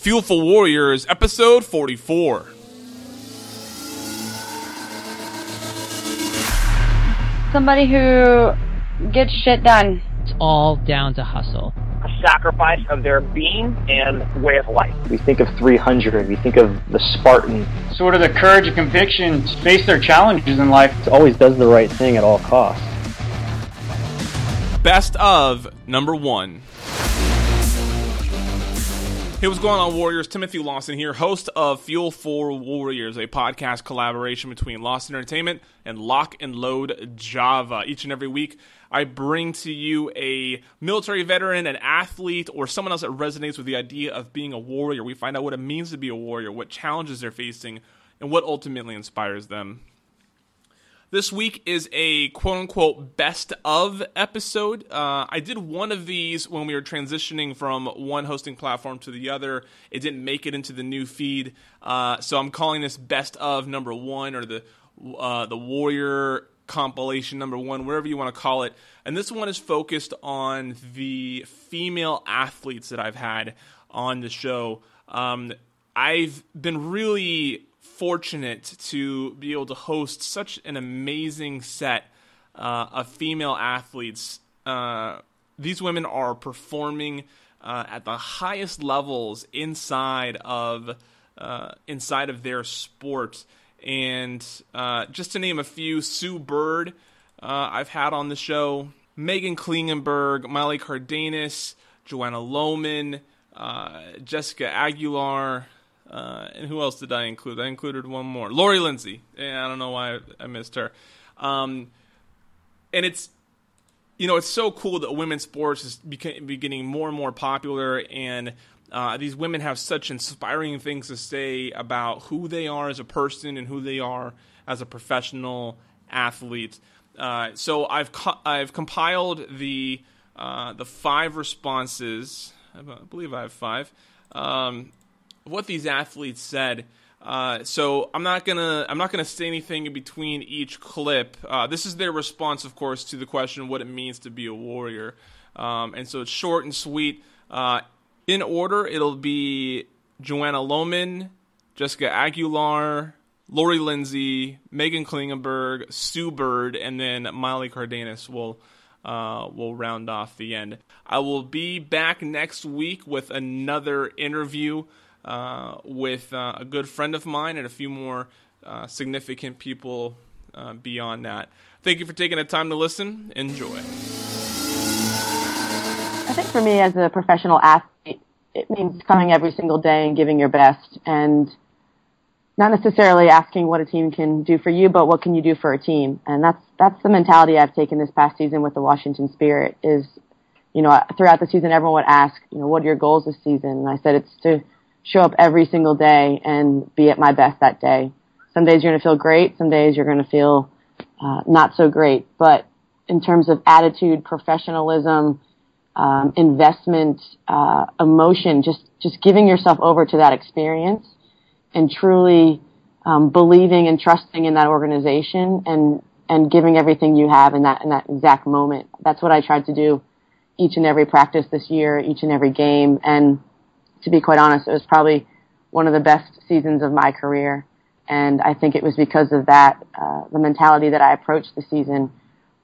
Fuel for Warriors, episode 44. Somebody who gets shit done. It's all down to hustle. A sacrifice of their being and way of life. We think of 300, we think of the Spartan. Sort of the courage and conviction to face their challenges in life. It always does the right thing at all costs. Best of number one. Hey, what's going on, Warriors? Timothy Lawson here, host of Fuel for Warriors, a podcast collaboration between Lawson Entertainment and Lock and Load Java. Each and every week, I bring to you a military veteran, an athlete, or someone else that resonates with the idea of being a warrior. We find out what it means to be a warrior, what challenges they're facing, and what ultimately inspires them. This week is a quote unquote best of episode. Uh, I did one of these when we were transitioning from one hosting platform to the other. It didn't make it into the new feed, uh, so I'm calling this best of number one or the uh, the Warrior compilation number one, wherever you want to call it. And this one is focused on the female athletes that I've had on the show. Um, I've been really fortunate to be able to host such an amazing set uh, of female athletes. Uh, these women are performing uh, at the highest levels inside of uh, inside of their sport, and uh, just to name a few, Sue Bird, uh, I've had on the show, Meghan Klingenberg, Molly Cardenas, Joanna Lohman, Jessica Aguilar. Uh, and who else did I include? I included one more, Lori Lindsey. Yeah, I don't know why I missed her. Um, and it's, you know, it's so cool that women's sports is getting more and more popular, and uh, these women have such inspiring things to say about who they are as a person and who they are as a professional athlete. Uh, so I've co- I've compiled the uh, the five responses. I believe I have five. Um, what these athletes said. Uh, so I'm not gonna I'm not gonna say anything in between each clip. Uh, this is their response, of course, to the question what it means to be a warrior. Um, and so it's short and sweet. Uh, in order, it'll be Joanna Lohman, Jessica Aguilar, Lori Lindsey, Meghan Klingenberg, Sue Bird, and then Miley Cardenas will uh, will round off the end. I will be back next week with another interview uh, with uh, a good friend of mine and a few more uh, significant people uh, beyond that. Thank you for taking the time to listen. Enjoy. I think for me as a professional athlete, it means coming every single day and giving your best and not necessarily asking what a team can do for you, but what can you do for a team. And that's, that's the mentality I've taken this past season with the Washington Spirit is, you know, throughout the season, everyone would ask, you know, what are your goals this season? And I said, it's to show up every single day and be at my best that day. Some days you're going to feel great. Some days you're going to feel uh, not so great. But in terms of attitude, professionalism, um, investment, uh, emotion, just just giving yourself over to that experience and truly um, believing and trusting in that organization and and giving everything you have in that in that exact moment. That's what I tried to do each and every practice this year, each and every game, and to be quite honest, it was probably one of the best seasons of my career. And I think it was because of that, uh, the mentality that I approached the season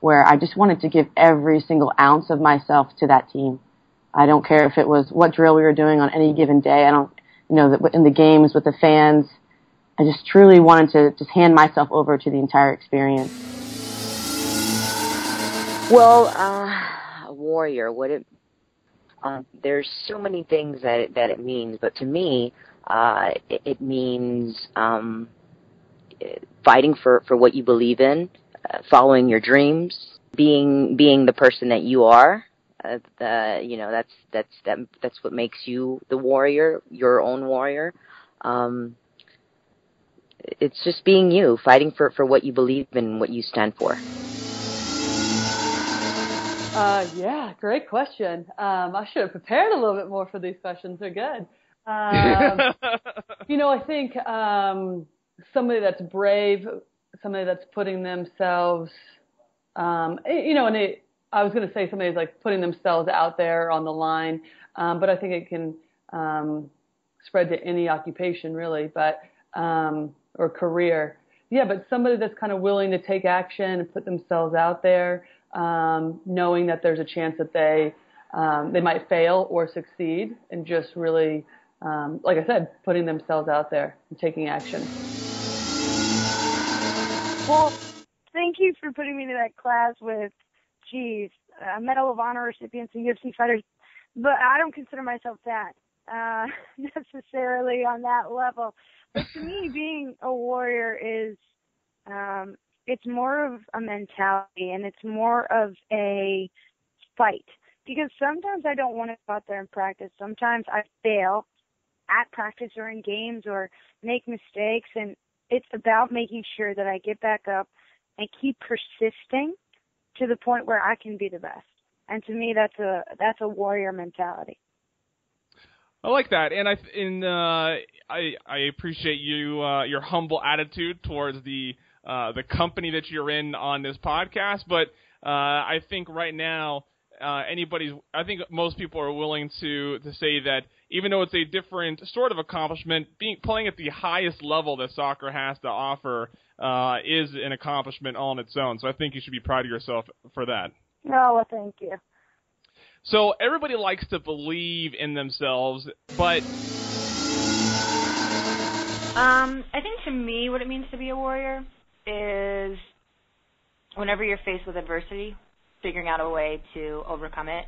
where I just wanted to give every single ounce of myself to that team. I don't care if it was what drill we were doing on any given day. I don't, you know, in the games with the fans. I just truly wanted to just hand myself over to the entire experience. Well, uh, warrior, what it um, there's so many things that it, that it means, but to me, uh, it, it means um, fighting for, for what you believe in, uh, following your dreams, being being the person that you are. Uh, the, you know that's that's that that's what makes you the warrior, your own warrior. Um, it's just being you, fighting for for what you believe in, what you stand for. Uh, yeah, great question. Um, I should have prepared a little bit more for these questions. They're good. Um, you know, I think um, somebody that's brave, somebody that's putting themselves, um, you know, and it, I was going to say somebody's like putting themselves out there on the line, um, but I think it can um, spread to any occupation really, but um, or career. Yeah, but somebody that's kind of willing to take action and put themselves out there, um, knowing that there's a chance that they um, they might fail or succeed, and just really, um, like I said, putting themselves out there and taking action. Well, thank you for putting me in that class with, geez, a Medal of Honor recipients and UFC fighters, but I don't consider myself that uh, necessarily on that level. But to me, being a warrior is um, it's more of a mentality and it's more of a fight. Because sometimes I don't want to go out there and practice. Sometimes I fail at practice or in games or make mistakes and it's about making sure that I get back up and keep persisting to the point where I can be the best. And to me, that's a that's a warrior mentality. I like that, and I in uh, I I appreciate you uh, your humble attitude towards the uh, the company that you're in on this podcast. But uh, I think right now uh, anybody's I think most people are willing to to say that even though it's a different sort of accomplishment, being playing at the highest level that soccer has to offer uh, is an accomplishment all on its own. So I think you should be proud of yourself for that. No, well, thank you. So everybody likes to believe in themselves, but um, I think to me, what it means to be a warrior is whenever you're faced with adversity, figuring out a way to overcome it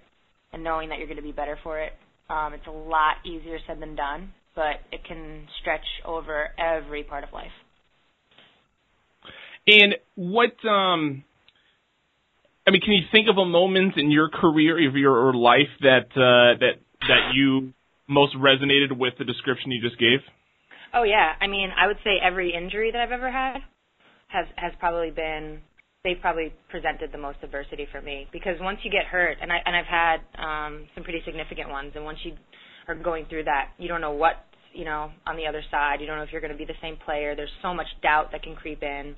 and knowing that you're going to be better for it. Um, it's a lot easier said than done, but it can stretch over every part of life. And what um I mean, can you think of a moment in your career of your life that uh that that you most resonated with the description you just gave? Oh yeah, I mean, I would say every injury that I've ever had has has probably been they've probably presented the most adversity for me because once you get hurt and I and I've had um some pretty significant ones and once you are going through that, you don't know what, you know, on the other side. You don't know if you're going to be the same player. There's so much doubt that can creep in.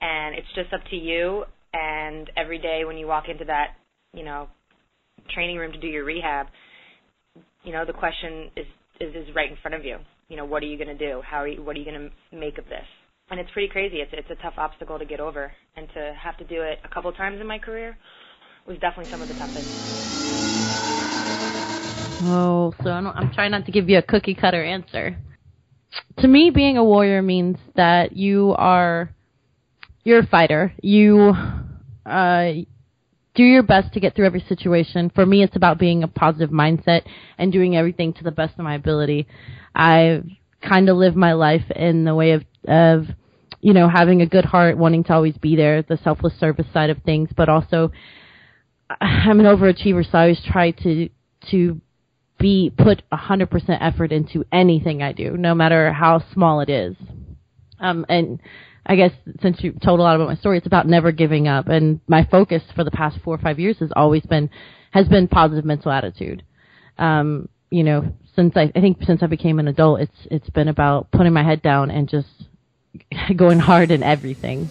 And it's just up to you and every day when you walk into that, you know, training room to do your rehab, you know, the question is is, is right in front of you. You know, what are you going to do? How are you, what are you going to make of this? And it's pretty crazy. It's it's a tough obstacle to get over, and to have to do it a couple times in my career was definitely some of the toughest. Oh, so I'm, I'm trying not to give you a cookie cutter answer. To me, being a warrior means that you are you're a fighter. You uh, do your best to get through every situation. For me, it's about being a positive mindset and doing everything to the best of my ability. I kind of live my life in the way of of you know having a good heart, wanting to always be there, the selfless service side of things, but also I'm an overachiever, so I always try to to be put 100% effort into anything I do, no matter how small it is. Um, and I guess since you told a lot about my story, it's about never giving up. And my focus for the past four or five years has always been has been positive mental attitude. Um, you know, since I, I think since I became an adult, it's it's been about putting my head down and just going hard in everything.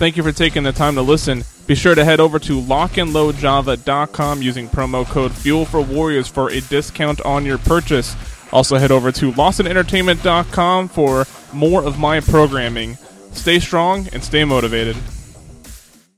Thank you for taking the time to listen. Be sure to head over to lockandloadjava.com using promo code Fuel for Warriors for a discount on your purchase. Also, head over to lawsonentertainment.com for more of my programming. Stay strong and stay motivated.